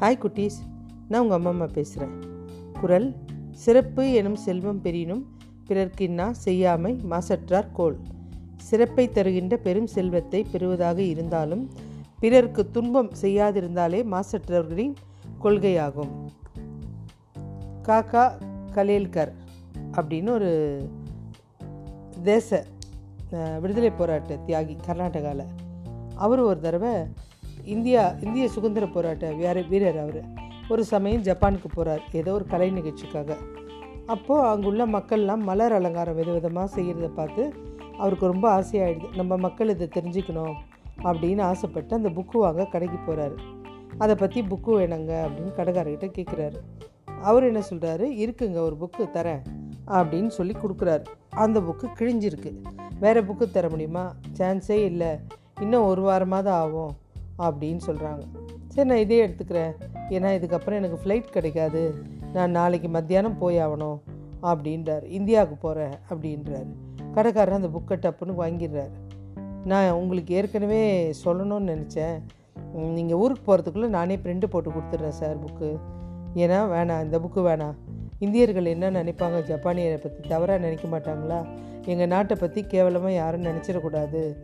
Hi குட்டீஸ். நான் உங்கள் அம்மா அம்மா பேசுகிறேன் குரல் சிறப்பு எனும் செல்வம் பெரினும் பிறர்க்கின்னா செய்யாமை மாசற்றார் கோல். சிறப்பை தருகின்ற பெரும் செல்வத்தை பெறுவதாக இருந்தாலும் பிறர்க்கு துன்பம் செய்யாதிருந்தாலே மாசற்றவர்களின் கொள்கையாகும். காக்கா கலேல்கர் அப்படின்னு ஒரு தேச விடுதலை போராட்ட தியாகி கர்நாடகாவில் அவர் ஒரு தடவை இந்தியா இந்திய சுதந்திர போராட்ட வீர வீரர் அவர். ஒரு சமயம் ஜப்பானுக்கு போகிறார் ஏதோ ஒரு கலை நிகழ்ச்சிக்காக. அப்போது அங்குள்ள மக்கள்லாம் மலர் அலங்காரம் விதவிதமாக செய்கிறத பார்த்து அவருக்கு ரொம்ப ஆசையாயிடுது. நம்ம மக்கள் இதை தெரிஞ்சுக்கணும் அப்படின்னு ஆசைப்பட்டு அந்த புக்கு வாங்க கடைக்கு போகிறாரு அதை பற்றி புக்கு வேணுங்க அப்படின்னு கடைக்காரர்கிட்ட கேட்குறாரு அவர் என்ன சொல்கிறாரு இருக்குங்க ஒரு புக்கு தரேன் அப்படின்னு சொல்லி கொடுக்குறாரு. அந்த புக்கு கிழிஞ்சிருக்கு. வேறு புக்கு தர முடியுமா? சான்ஸே இல்லை. இன்னும் ஒரு வாரமாக தான் ஆகும். அப்படின்னு சொல்கிறாங்க சரி நான் இதே எடுத்துக்கிறேன். ஏன்னா இதுக்கப்புறம் எனக்கு ஃப்ளைட் கிடைக்காது. நான் நாளைக்கு மத்தியானம் போய் ஆகணும் அப்படின்றார். இந்தியாவுக்கு போகிறேன் அப்படின்றாரு. கடைக்காரர் அந்த புக்கை டப்புன்னு வாங்கிடுறாரு. நான் உங்களுக்கு ஏற்கனவே சொல்லணும்னு நினச்சேன். நீங்கள் ஊருக்கு போகிறதுக்குள்ளே நானே பிரிண்ட்டு போட்டு கொடுத்துட்றேன் சார் புக்கு ஏன்னா வேணாம் இந்த புக்கு வேணாம். இந்தியர்கள் என்ன நினைப்பாங்க? ஜப்பானியரை பற்றி தவறாக நினைக்க மாட்டாங்களா? எங்கள் நாட்டை பற்றி கேவலமாக யாரும் நினச்சிடக்கூடாது.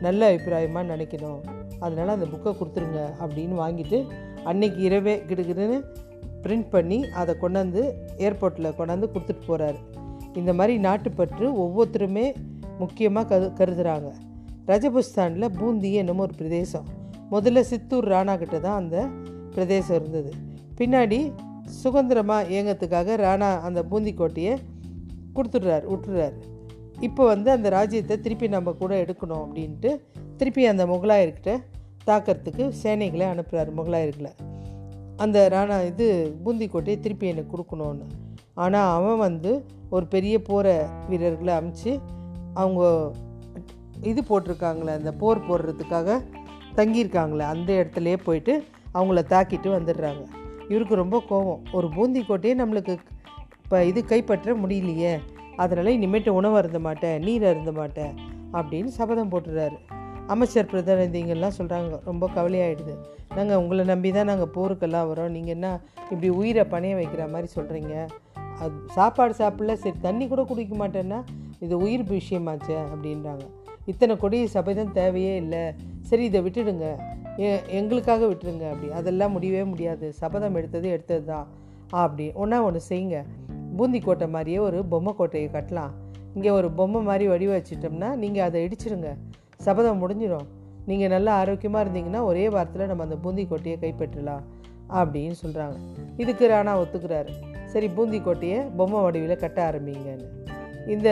நல்ல அபிப்பிராயமாக நினைக்கணும். அதனால் அந்த புக்கை கொடுத்துருங்க அப்படின்னு வாங்கிட்டு அன்னைக்கு இரவே கிடுக்குதுன்னு பிரிண்ட் பண்ணி அதை கொண்டாந்து ஏர்போர்ட்டில் கொண்டாந்து கொடுத்துட்டு போகிறாரு இந்த மாதிரி நாட்டுப்பற்று ஒவ்வொருத்தருமே முக்கியமாக கரு கருதுகிறாங்க ரஜபுஸ்தானில் பூந்தி என்னமோ ஒரு பிரதேசம். முதல்ல சித்தூர் ராணா கிட்ட தான் அந்த பிரதேசம் இருந்தது. பின்னாடி சுதந்திரமாக இயங்கத்துக்காக ராணா அந்த பூந்தி கோட்டையை கொடுத்துட்றாரு விட்டுறாரு இப்போ வந்து அந்த ராஜ்யத்தை திருப்பி நம்ம கூட எடுக்கணும் அப்படின்ட்டு திருப்பி அந்த முகலாயர்கிட்ட தாக்கிறதுக்கு சேனைகளை அனுப்புகிறாரு முகலாயர்களை. அந்த ராணா இது பூந்தி கோட்டையை திருப்பி எனக்கு கொடுக்கணும்னு. ஆனால் அவன் வந்து ஒரு பெரிய போரை வீரர்களை அமுச்சு அவங்க இது போட்டிருக்காங்களே அந்த போர் போடுறதுக்காக தங்கியிருக்காங்களே அந்த இடத்துலையே போயிட்டு அவங்கள தாக்கிட்டு வந்துடுறாங்க. இவருக்கு ரொம்ப கோவம் ஒரு பூந்தி கோட்டையை நம்மளுக்கு இப்போ இது கைப்பற்ற முடியலையே. அதனால் இனிமேட்டு உணவு அருந்த மாட்டேன் நீர் அருந்த மாட்டேன் அப்படின்னு சபதம் போட்டுறாரு. அமைச்சர் பிரதிநிதிங்கள்லாம் சொல்கிறாங்க ரொம்ப கவலையாயிடுது. நாங்கள் உங்களை நம்பி தான் நாங்கள் போருக்கெல்லாம் வரோம். நீங்கள் என்ன இப்படி உயிரை பணைய வைக்கிற மாதிரி சொல்கிறீங்க அது சாப்பாடு சாப்பிடல சரி தண்ணி கூட குடிக்க மாட்டேன்னா இது உயிர் விஷயமாச்சே அப்படின்றாங்க. இத்தனை கொடி சபதம் தேவையே இல்லை. சரி இதை விட்டுடுங்க. எங்களுக்காக விட்டுருங்க அப்படி. அதெல்லாம் முடியவே முடியாது. சபதம் எடுத்தது எடுத்தது தான். அப்படி ஒன்றா ஒன்று செய்யுங்க. பூந்தி கோட்டை மாதிரியே ஒரு பொம்மை கோட்டையை கட்டலாம். இங்கே ஒரு பொம்மை மாதிரி வடிவச்சிட்டோம்னா நீங்கள் அதை இடிச்சிடுங்க. சபதம் முடிஞ்சிடும். நீங்கள் நல்லா ஆரோக்கியமாக இருந்தீங்கன்னா ஒரே வாரத்தில் நம்ம அந்த பூந்தி கொட்டையை கைப்பற்றலாம் அப்படின்னு சொல்கிறாங்க இதுக்கு ராணா ஒத்துக்கிறாரு. சரி பூந்தி கோட்டையை பொம்மை வடிவில் கட்ட ஆரம்பிங்கன்னு. இந்த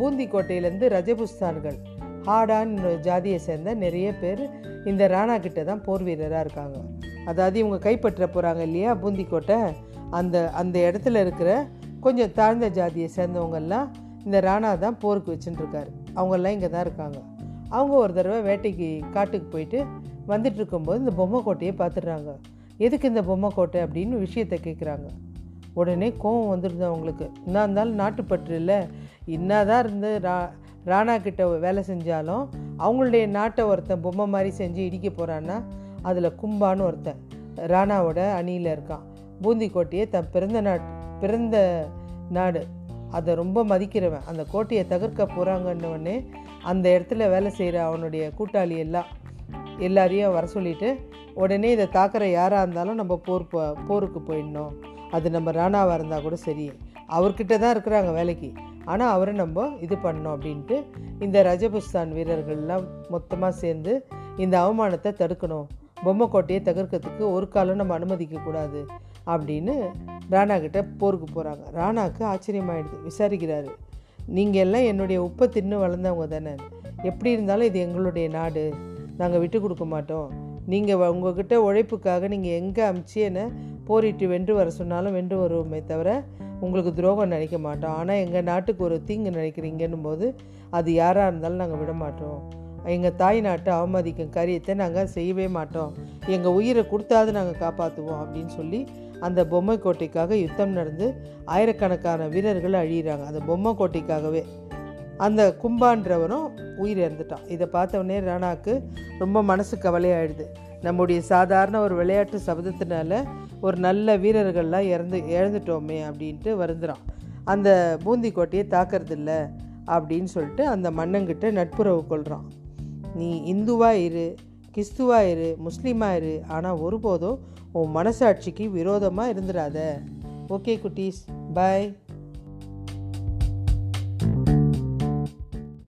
பூந்தி கோட்டையிலேருந்து ரஜபுஸ்தான்கள் ஹாடான் ஜாதியை சேர்ந்த நிறைய பேர் இந்த ராணா கிட்ட தான் போர் வீரராக இருக்காங்க. அதாவது இவங்க கைப்பற்ற போகிறாங்க இல்லையா பூந்தி கோட்டை? அந்த அந்த இடத்துல இருக்கிற கொஞ்சம் தாழ்ந்த ஜாதியை சேர்ந்தவங்கெல்லாம் இந்த ராணா தான் போருக்கு வச்சுட்டுருக்காரு அவங்கெல்லாம் இங்கே தான் இருக்காங்க. அவங்க ஒரு தடவை வேட்டைக்கு காட்டுக்கு போயிட்டு வந்துட்டு இருக்கும்போது இந்த பொம்மை கோட்டையை பார்த்துடுறாங்க. எதுக்கு இந்த பொம்மை கோட்டை அப்படின்னு விஷயத்தை கேட்குறாங்க. உடனே கோவம் வந்துடுது அவங்களுக்கு. என்ன இருந்தாலும் நாட்டுப்பற்று இல்லை. என்னதான் இருந்து ரா ராணா கிட்ட வேலை செஞ்சாலும் அவங்களுடைய நாட்டை ஒருத்தன் பொம்மை மாதிரி செஞ்சு இடிக்க போகிறான்னா அதில் கும்பான்னு ஒருத்தன் ராணாவோட அணியில் இருக்கான். பூந்தி கோட்டையை தன் பிறந்த நாட் பிறந்த நாடு. அதை ரொம்ப மதிக்கிறவன். அந்த கோட்டையை தகர்க்க போகிறாங்கன்னொடனே அந்த இடத்துல வேலை செய்கிற அவனுடைய கூட்டாளி எல்லாம் எல்லாரையும் வர சொல்லிட்டு உடனே இதை தாக்குற யாராக இருந்தாலும் நம்ம போர் போ- போருக்கு போயிடணும். அது நம்ம ராணாவாக இருந்தால் கூட சரி. அவர்கிட்ட தான் இருக்கிறாங்க வேலைக்கு. ஆனால் அவரை நம்ம இது பண்ணோம் அப்படின்ட்டு இந்த ரஜபுஸ்தான் வீரர்கள்லாம் மொத்தமாக சேர்ந்து இந்த அவமானத்தை தடுக்கணும். பொம்மை கோட்டையை தகர்க்கிறதுக்கு ஒரு காலம் நம்ம அனுமதிக்கக்கூடாது. அப்படின்னு ராணா போருக்கு போகிறாங்க ராணாக்கு ஆச்சரியமாயிடுது. விசாரிக்கிறாரு. நீங்கள் எல்லாம் என்னுடைய உப்பை தின்னு வளர்ந்தவங்க தானே. எப்படி இருந்தாலும் இது எங்களுடைய நாடு. நாங்கள் விட்டு கொடுக்க மாட்டோம். நீங்கள் உங்ககிட்ட உழைப்புக்காக நீங்கள் எங்கே அமுச்சு என்னை போரிட்டு வென்று வர சொன்னாலும் வென்று வருவோமே தவிர உங்களுக்கு துரோகம் நினைக்க மாட்டோம். ஆனால் எங்கள் நாட்டுக்கு ஒரு தீங்கு நினைக்கிறீங்கன்னும் போது அது யாராக இருந்தாலும் நாங்கள் விட மாட்டோம். எங்கள் தாய் நாட்டை அவமதிக்கும் காரியத்தை நாங்கள் செய்யவே மாட்டோம். எங்கள் உயிரை கொடுத்தாது நாங்கள் காப்பாற்றுவோம் அப்படின்னு சொல்லி அந்த பொம்மை கோட்டைக்காக யுத்தம் நடந்து ஆயிரக்கணக்கான வீரர்கள் அழியிறாங்க. அந்த பொம்மை கோட்டைக்காகவே. அந்த கும்பான்றவனும் உயிர் இறந்துட்டான் இதை பார்த்தவொடனே ராணாவுக்கு ராணாக்கு ரொம்ப மனசு கவலையாயிடுது. நம்முடைய சாதாரண ஒரு விளையாட்டு சபதத்தினால ஒரு நல்ல வீரர்கள்லாம் இறந்து இழந்துட்டோமே அப்படின்ட்டு வருந்துறான். அந்த பூந்தி கோட்டையை தாக்கறதில்ல அப்படின்னு சொல்லிட்டு அந்த மன்னங்கிட்ட நட்புறவு கொள்கிறான் நீ இந்துவாக இரு. கிறிஸ்துவாக இரு முஸ்லீமா இரு ஆனால் ஒருபோதும் உன் மனசாட்சிக்கு விரோதமாக இருந்துடாத ஓகே குட்டீஸ் பாய்